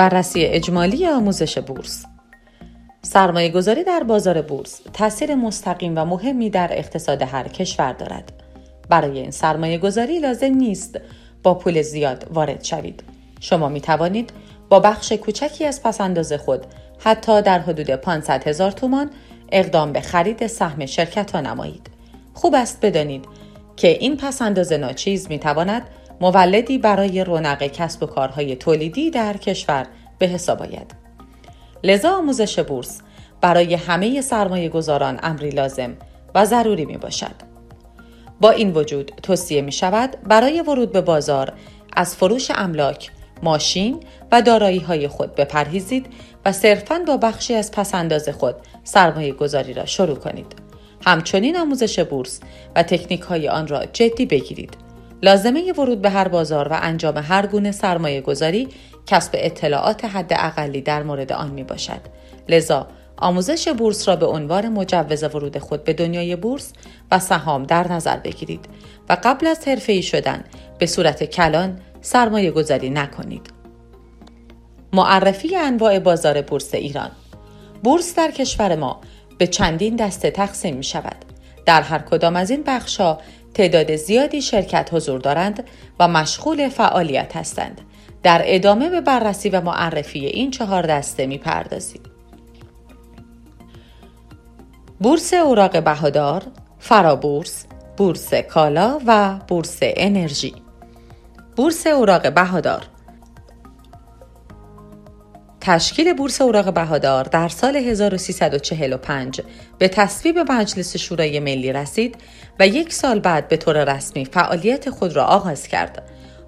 بررسی اجمالی آموزش بورس سرمایه گذاری در بازار بورس تاثیر مستقیم و مهمی در اقتصاد هر کشور دارد. برای این سرمایه گذاری لازم نیست با پول زیاد وارد شوید. شما می توانید با بخش کوچکی از پسنداز خود حتی در حدود 500 هزار تومان اقدام به خرید سهم شرکت ها نمایید. خوب است بدانید که این پسنداز ناچیز می تواند مولدی برای رونق کسب و کارهای تولیدی در کشور به حساب آید. لذا آموزش بورس برای همه سرمایه گذاران امری لازم و ضروری می باشد. با این وجود توصیه می شود برای ورود به بازار از فروش املاک، ماشین و دارایی های خود بپرهیزید و صرفاً با بخشی از پسنداز خود سرمایه گذاری را شروع کنید. همچنین آموزش بورس و تکنیک های آن را جدی بگیرید. لازمه ورود به هر بازار و انجام هر گونه سرمایه گذاری کسب اطلاعات حد اقلی در مورد آن می باشد. لذا آموزش بورس را به عنوان مجوز ورود خود به دنیای بورس و سهام در نظر بگیرید و قبل از حرفه‌ای شدن به صورت کلان سرمایه گذاری نکنید. معرفی انواع بازار بورس ایران بورس در کشور ما به چندین دسته تقسیم می شود. در هر کدام از این بخشها تعداد زیادی شرکت حضور دارند و مشغول فعالیت هستند. در ادامه به بررسی و معرفی این چهار دسته می پردازیم. بورس اوراق بهادار، فرابورس، بورس کالا و بورس انرژی. بورس اوراق بهادار تشکیل بورس اوراق بهادار در سال 1345 به تصویب مجلس شورای ملی رسید و یک سال بعد به طور رسمی فعالیت خود را آغاز کرد.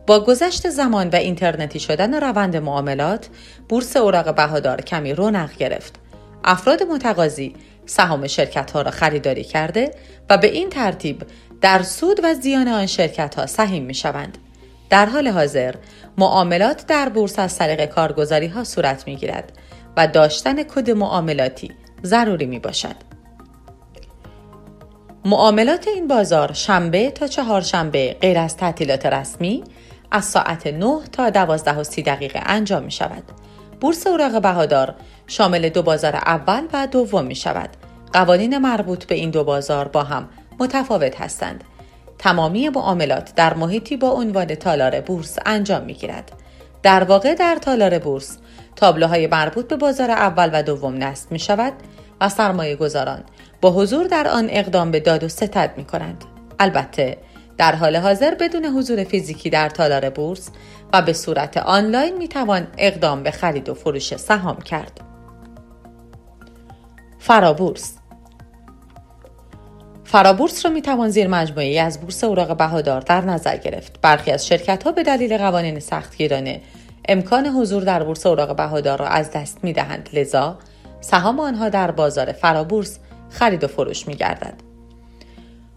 با گذشت زمان و اینترنتی شدن روند معاملات، بورس اوراق بهادار کمی رونق گرفت. افراد متقاضی سهام شرکت ها را خریداری کرده و به این ترتیب در سود و زیان آن شرکت ها سهیم می شوند. در حال حاضر معاملات در بورس از طریق کارگزاری ها صورت می گیرد و داشتن کد معاملاتی ضروری می باشد. معاملات این بازار شنبه تا چهارشنبه غیر از تعطیلات رسمی از ساعت 9 تا 12 و 30 دقیقه انجام می شود. بورس اوراق بهادار شامل دو بازار اول و دوم می شود. قوانین مربوط به این دو بازار با هم متفاوت هستند. تمامی معاملات در محیطی با عنوان تالار بورس انجام می گیرد. در واقع در تالار بورس تابلوهای مربوط به بازار اول و دوم نصب می شود و سرمایه گذاران با حضور در آن اقدام به داد و ستد می کنند. البته در حال حاضر بدون حضور فیزیکی در تالار بورس و به صورت آنلاین می توان اقدام به خرید و فروش سهام کرد. فرابورس فرابورس را می توان زیر مجموعه از بورس اوراق بهادار در نظر گرفت. برخی از شرکت ها به دلیل قوانین سختگیرانه امکان حضور در بورس اوراق بهادار را از دست می دهند. لذا سهام آنها در بازار فرابورس خرید و فروش می گردد.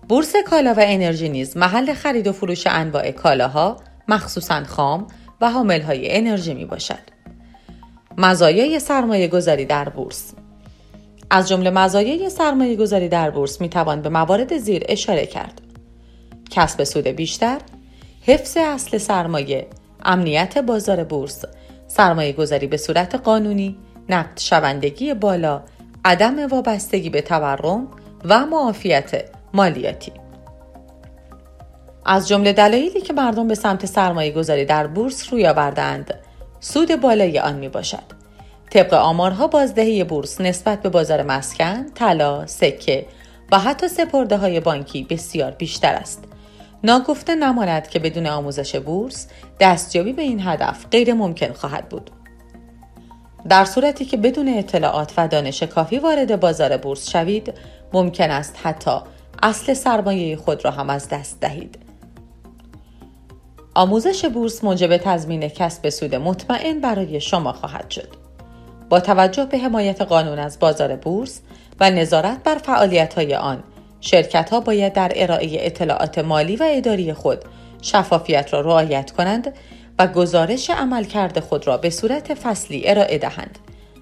بورس کالا و انرژی نیز محل خرید و فروش انواع کالاها مخصوصا خام و حامل های انرژی می باشد. مزایای سرمایه گذاری در بورس از جمله مزایای سرمایه گذاری در بورس می توان به موارد زیر اشاره کرد. کسب سود بیشتر، حفظ اصل سرمایه، امنیت بازار بورس، سرمایه گذاری به صورت قانونی، نقد شوندگی بالا، عدم وابستگی به تورم و معافیت مالیاتی. از جمله دلایلی که مردم به سمت سرمایه گذاری در بورس روی آوردند، سود بالای آن می باشد. طبق آمارها بازدهی بورس نسبت به بازار مسکن، طلا، سکه و حتی سپرده های بانکی بسیار بیشتر است. ناگفته نماند که بدون آموزش بورس دستیابی به این هدف غیر ممکن خواهد بود. در صورتی که بدون اطلاعات و دانش کافی وارد بازار بورس شوید، ممکن است حتی اصل سرمایه خود را هم از دست دهید. آموزش بورس موجب تضمین کسب سود مطمئن برای شما خواهد شد. با توجه به حمایت قانون از بازار بورس و نظارت بر فعالیت های آن شرکت ها باید در ارائه اطلاعات مالی و اداری خود شفافیت را رعایت کنند و گزارش عملکرد خود را به صورت فصلی ارائه دهند.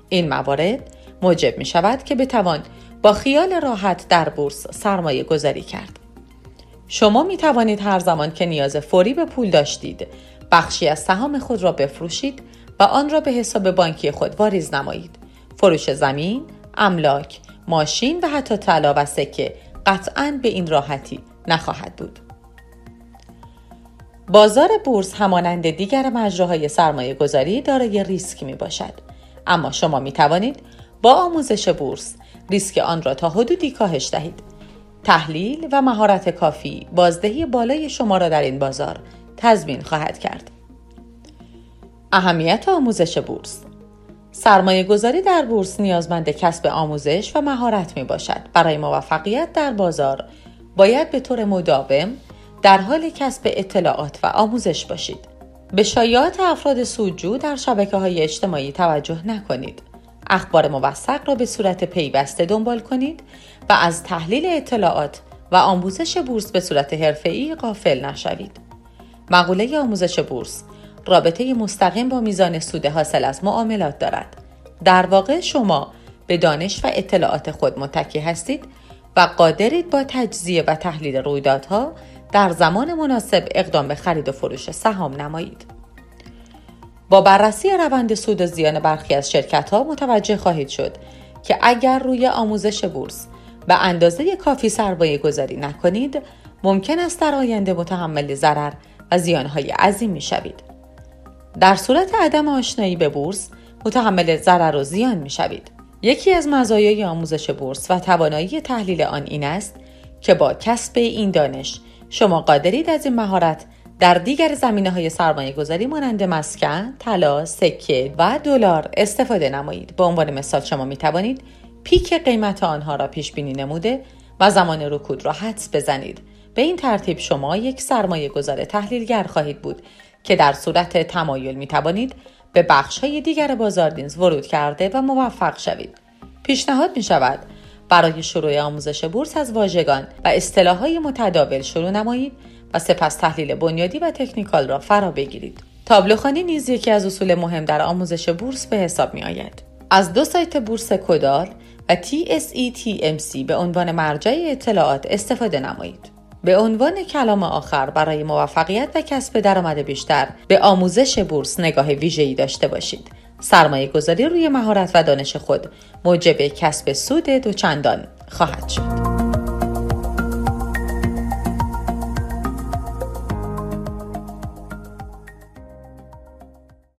این موارد موجب می شود که بتوان با خیال راحت در بورس سرمایه گذاری کرد. شما می توانید هر زمان که نیاز فوری به پول داشتید بخشی از سهام خود را بفروشید و آن را به حساب بانکی خود واریز نمایید. فروش زمین، املاک، ماشین و حتی طلا و سکه قطعا به این راحتی نخواهد بود. بازار بورس همانند دیگر مجراهای سرمایه گذاری دارای ریسک می باشد. اما شما می توانید با آموزش بورس ریسک آن را تا حدودی کاهش دهید. تحلیل و مهارت کافی بازدهی بالای شما را در این بازار تضمین خواهد کرد. اهمیت آموزش بورس سرمایه گذاری در بورس نیازمند کسب آموزش و مهارت می باشد. برای موفقیت در بازار باید به طور مداوم در حال کسب اطلاعات و آموزش باشید. به شایعات افراد سودجو در شبکه های اجتماعی توجه نکنید. اخبار موثق را به صورت پیوسته دنبال کنید و از تحلیل اطلاعات و آموزش بورس به صورت حرفه‌ای غافل نشوید. مقوله آموزش بورس رابطه مستقیم با میزان سود حاصل از معاملات دارد. در واقع شما به دانش و اطلاعات خود متکی هستید و قادرید با تجزیه و تحلیل رویدادها در زمان مناسب اقدام به خرید و فروش سهام نمایید. با بررسی روند سود و زیان برخی از شرکت ها متوجه خواهید شد که اگر روی آموزش بورس به اندازه کافی سرمایه گذاری نکنید ممکن است در آینده متحمل ضرر و زیانهای عظیم می شوید. در صورت عدم آشنایی به بورس متحمل ضرر و زیان می شوید. یکی از مزایای آموزش بورس و توانایی تحلیل آن این است که با کسب این دانش شما قادرید از این مهارت در دیگر زمینه های سرمایه گذاری مانند مسکن، طلا، سکه و دلار استفاده نمایید. به عنوان مثال شما می توانید پیک قیمت آنها را پیش بینی نموده و زمان رکود را حدس بزنید. به این ترتیب شما یک سرمایه گذار تحلیلگر خواهید بود که در صورت تمایل می توانید به بخش های دیگر بازار ورود کرده و موفق شوید. پیشنهاد می شود برای شروع آموزش بورس از واژگان و اصطلاحهای متداول شروع نمایید و سپس تحلیل بنیادی و تکنیکال را فرا بگیرید. تابلوخانی نیز یکی از اصول مهم در آموزش بورس به حساب می آید. از دو سایت بورس کدال و TSETMC به عنوان مرجع اطلاعات استفاده نمایید. به عنوان کلام آخر برای موفقیت و کسب درآمد بیشتر به آموزش بورس نگاه ویژه‌ای داشته باشید. سرمایه گذاری روی مهارت و دانش خود موجب کسب سود دوچندان خواهد شد.